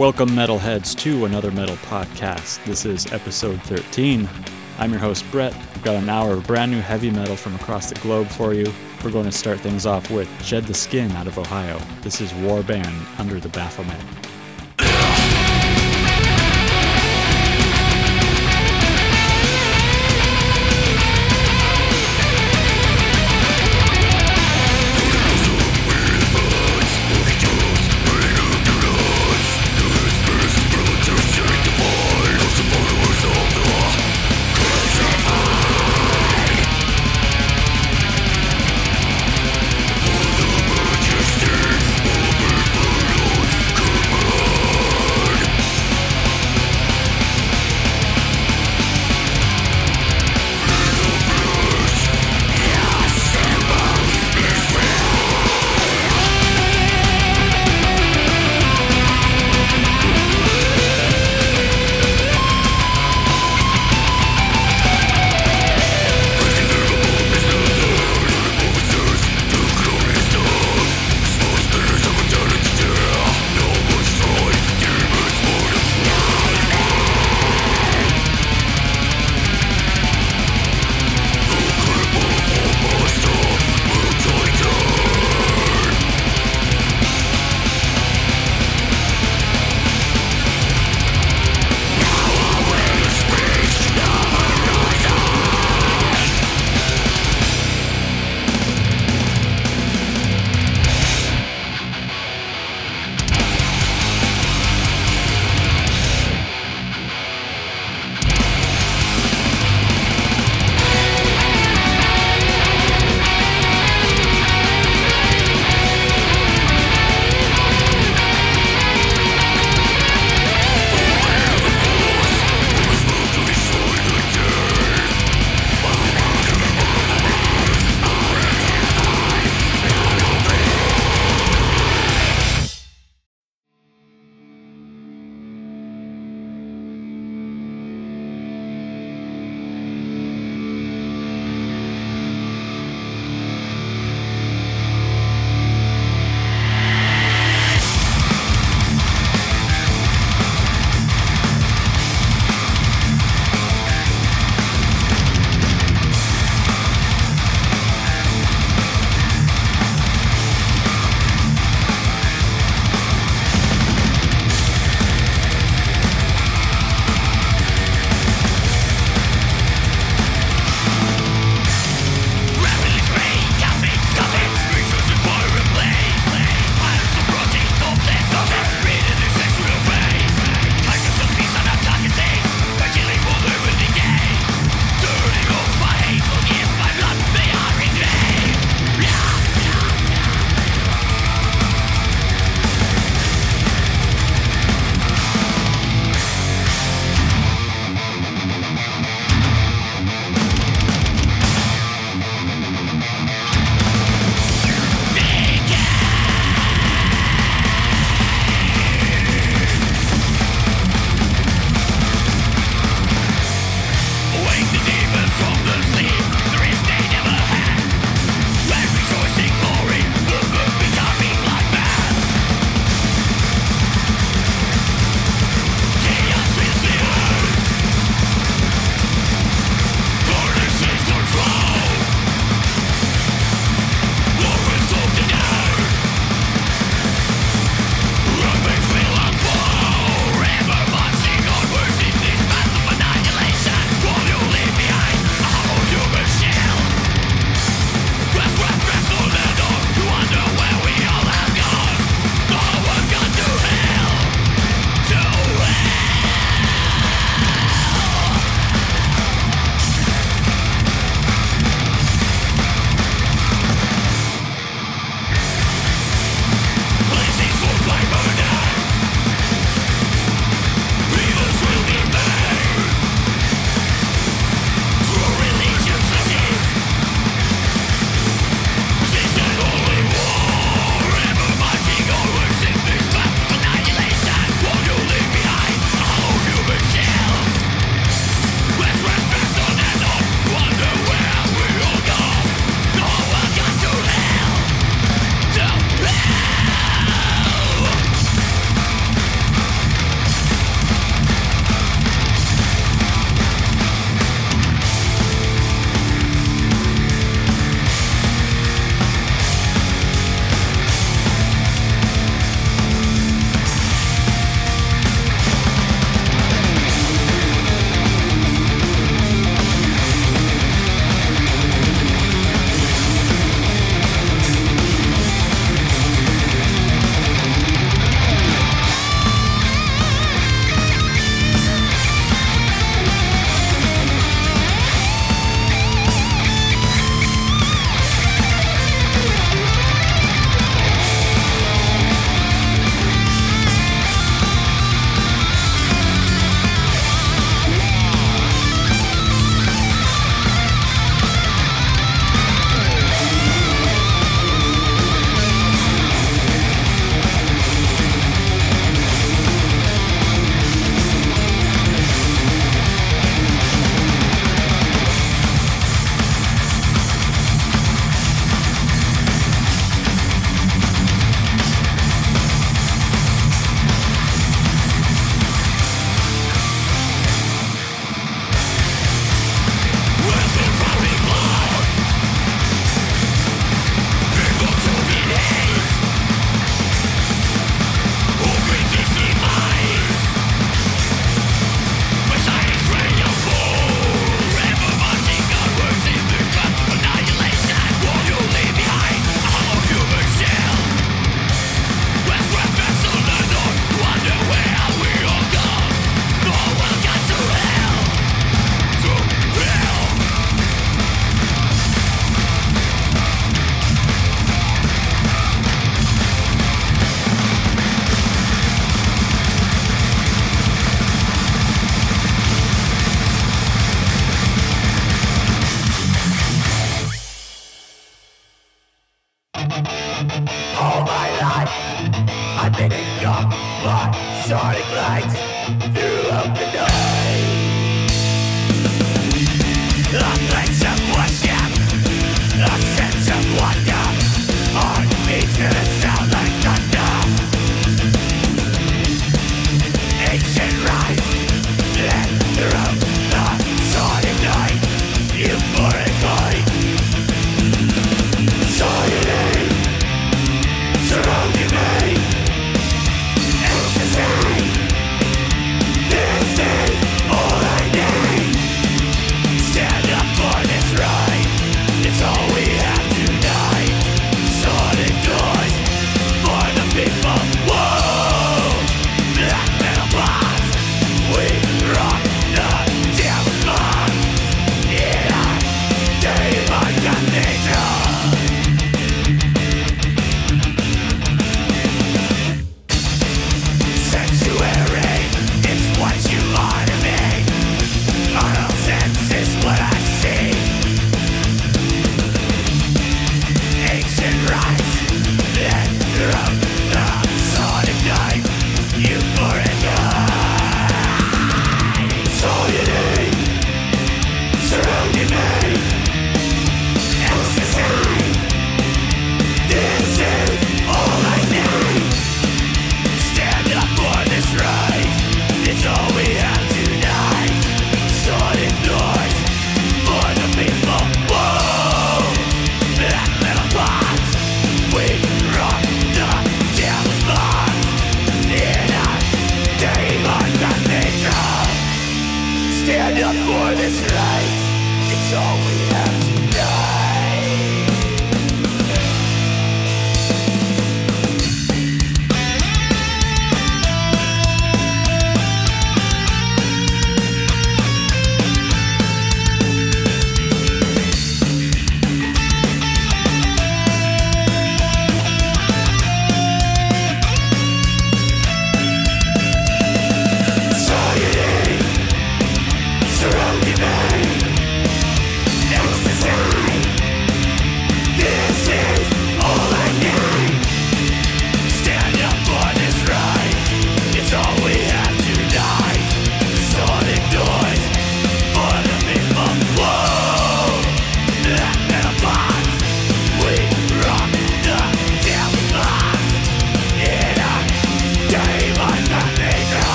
Welcome, metalheads, to another metal podcast. This is episode 13. I'm your host, Brett. I've got an hour of brand new heavy metal from across the globe for you. We're going to start things off with Shed the Skin out of Ohio. This is War Band Under the Baphomet.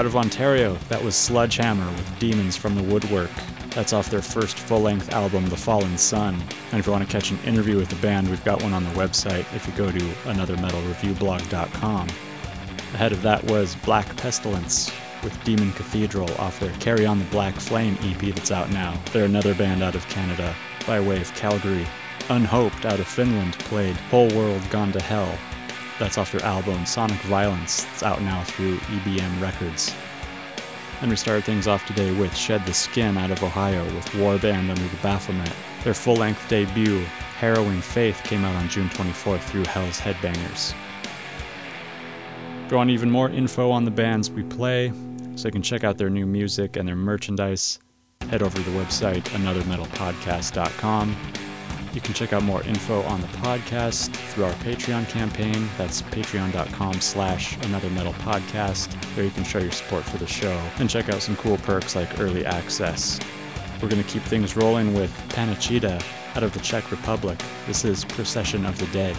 Out of Ontario, that was Sledgehammer with Demons from the Woodwork. That's off their first full length album, The Fallen Sun. And if you want to catch an interview with the band, we've got one on the website if you go to anothermetalreviewblog.com. Ahead of that was Black Pestilence with Demon Cathedral off their Carry On the Black Flame EP that's out now. They're another band out of Canada by way of Calgary. Unhoped out of Finland played Whole World Gone to Hell. That's off their album Sonic Violence. It's out now through EBM Records. And we started things off today with Shed the Skin out of Ohio with Warband Under the Baphomet. Their full length debut, Harrowing Faith, came out on June 24th through Hell's Headbangers. If you want even more info on the bands we play, so you can check out their new music and their merchandise, head over to the website anothermetalpodcast.com. You can check out more info on the podcast through our Patreon campaign. That's patreon.com slash another metal podcast. There you can show your support for the show and check out some cool perks like early access. We're going to keep things rolling with Panychida out of the Czech Republic. This is Procession of the Dead.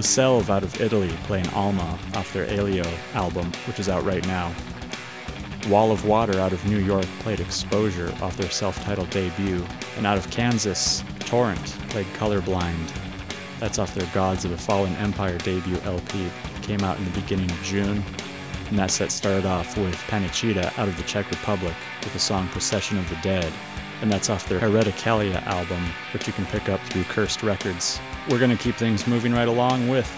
Was Selve out of Italy playing Alma off their Elio album, which is out right now. Wall of Water out of New York played Exposure off their self titled debut. And out of Kansas, Torrent played Colorblind. That's off their Gods of the Fallen Empire debut LP. It came out in the beginning of June. And that set started off with Panychida out of the Czech Republic with the song Procession of the Dead. And that's off their Haereticalia album, which you can pick up through Cursed Records. We're going to keep things moving right along with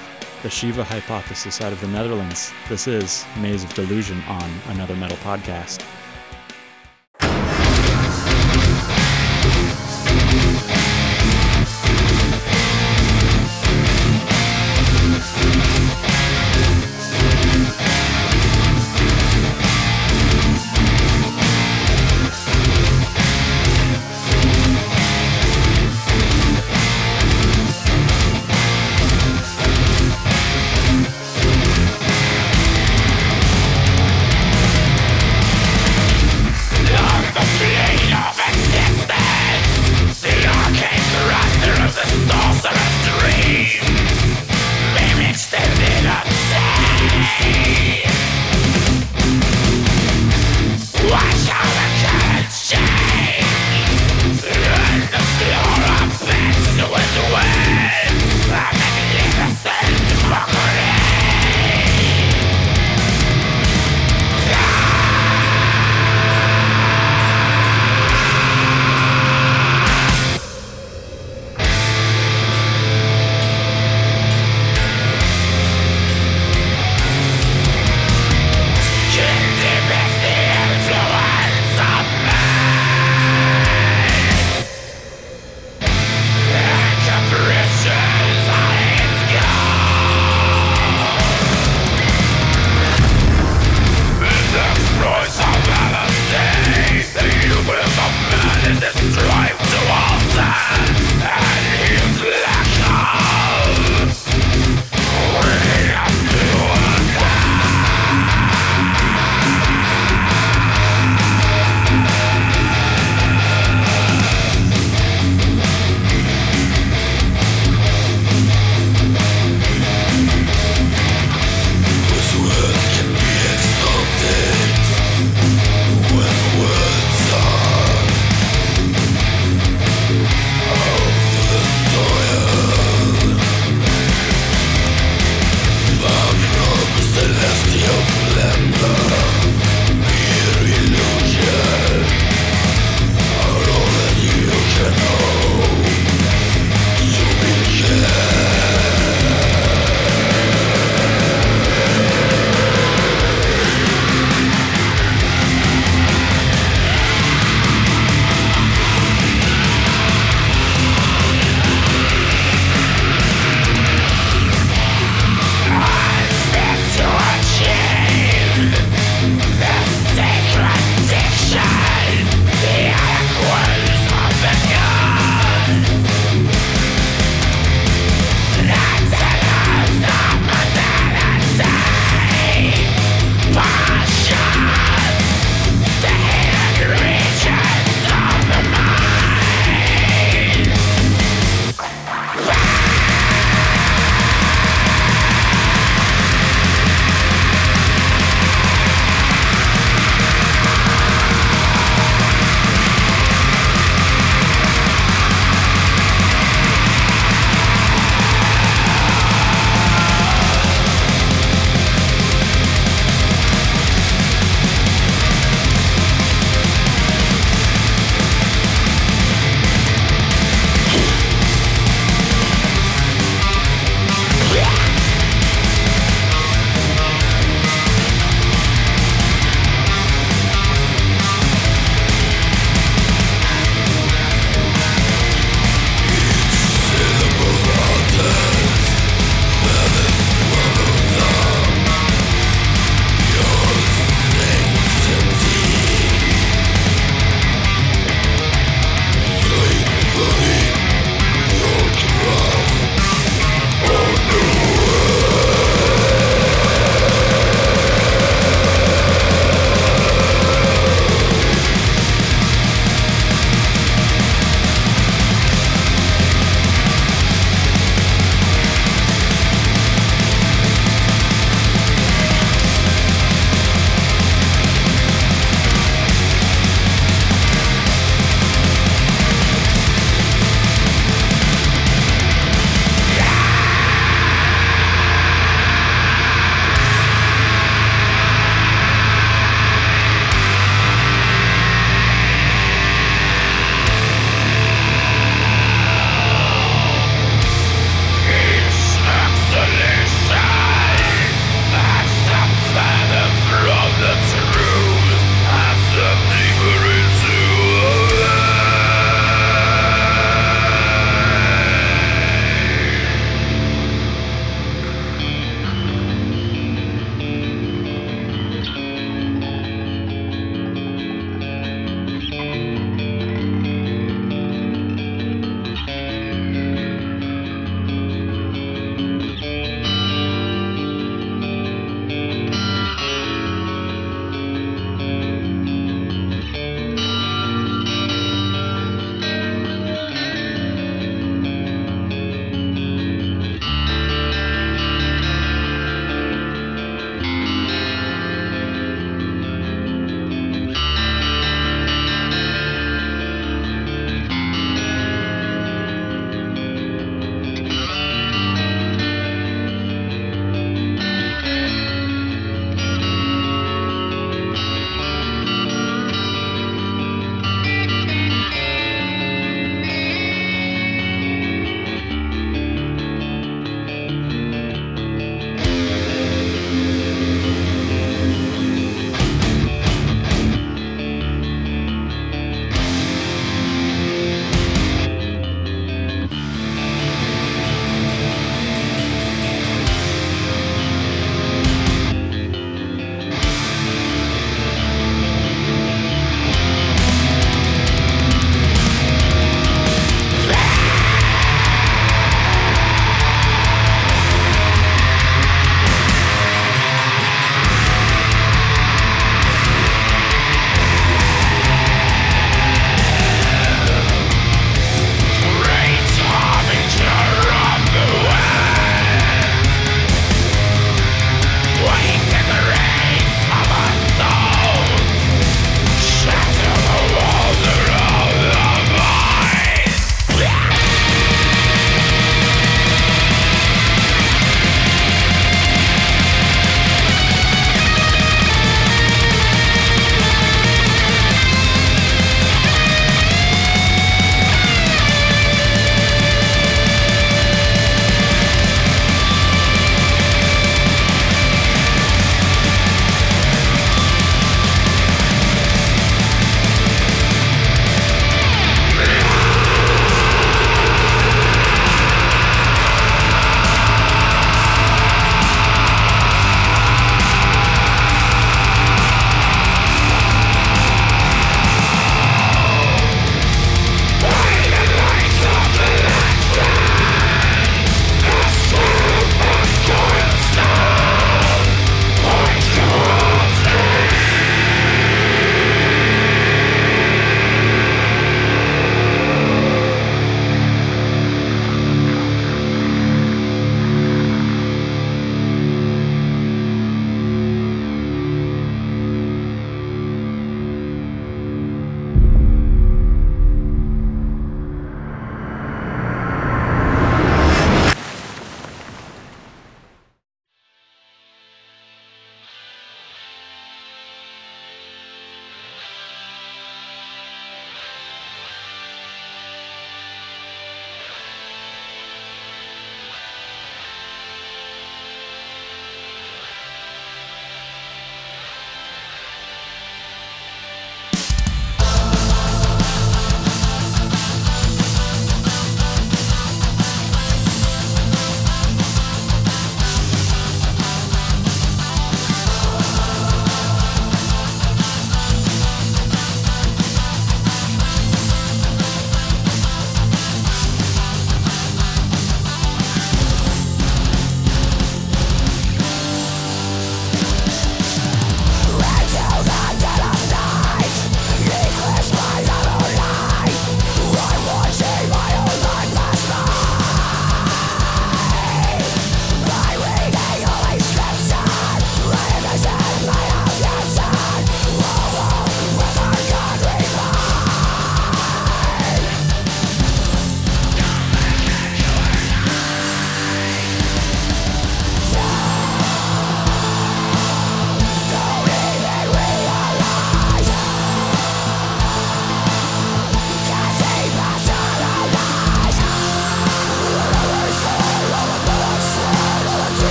the Shiva Hypothesis out of the Netherlands. This is Maze of Delusion on Another Metal Podcast.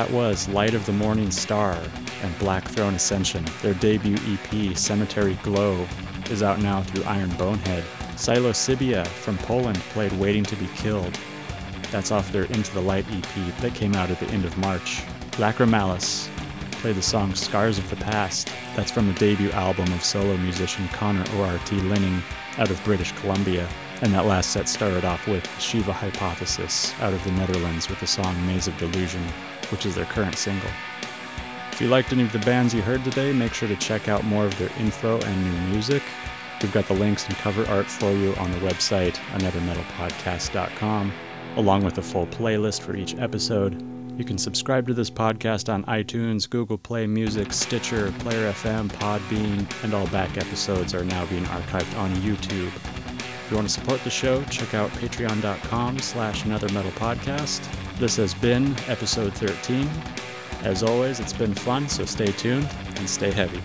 That was Light of the Morning Star and Black Throne Ascension. Their debut EP, Cemetery Glow, is out now through Iron Bonehead. Psilocybia from Poland played Waiting to Be Killed. That's off their Into the Light EP that came out at the end of March. Lacrimalis played the song Scars of the Past. That's from the debut album of solo musician Connor O.R.T. Linning out of British Columbia. And that last set started off with Shiva Hypothesis out of the Netherlands with the song Maze of Delusion, which is their current single. If you liked any of the bands you heard today, make sure to check out more of their info and new music. We've got the links and cover art for you on the website, anothermetalpodcast.com, along with a full playlist for each episode. You can subscribe to this podcast on iTunes, Google Play Music, Stitcher, Player FM, Podbean, and all back episodes are now being archived on YouTube. If you want to support the show, check out patreon.com slash another metal podcast. This has been episode 13. As always, it's been fun, so stay tuned and stay heavy.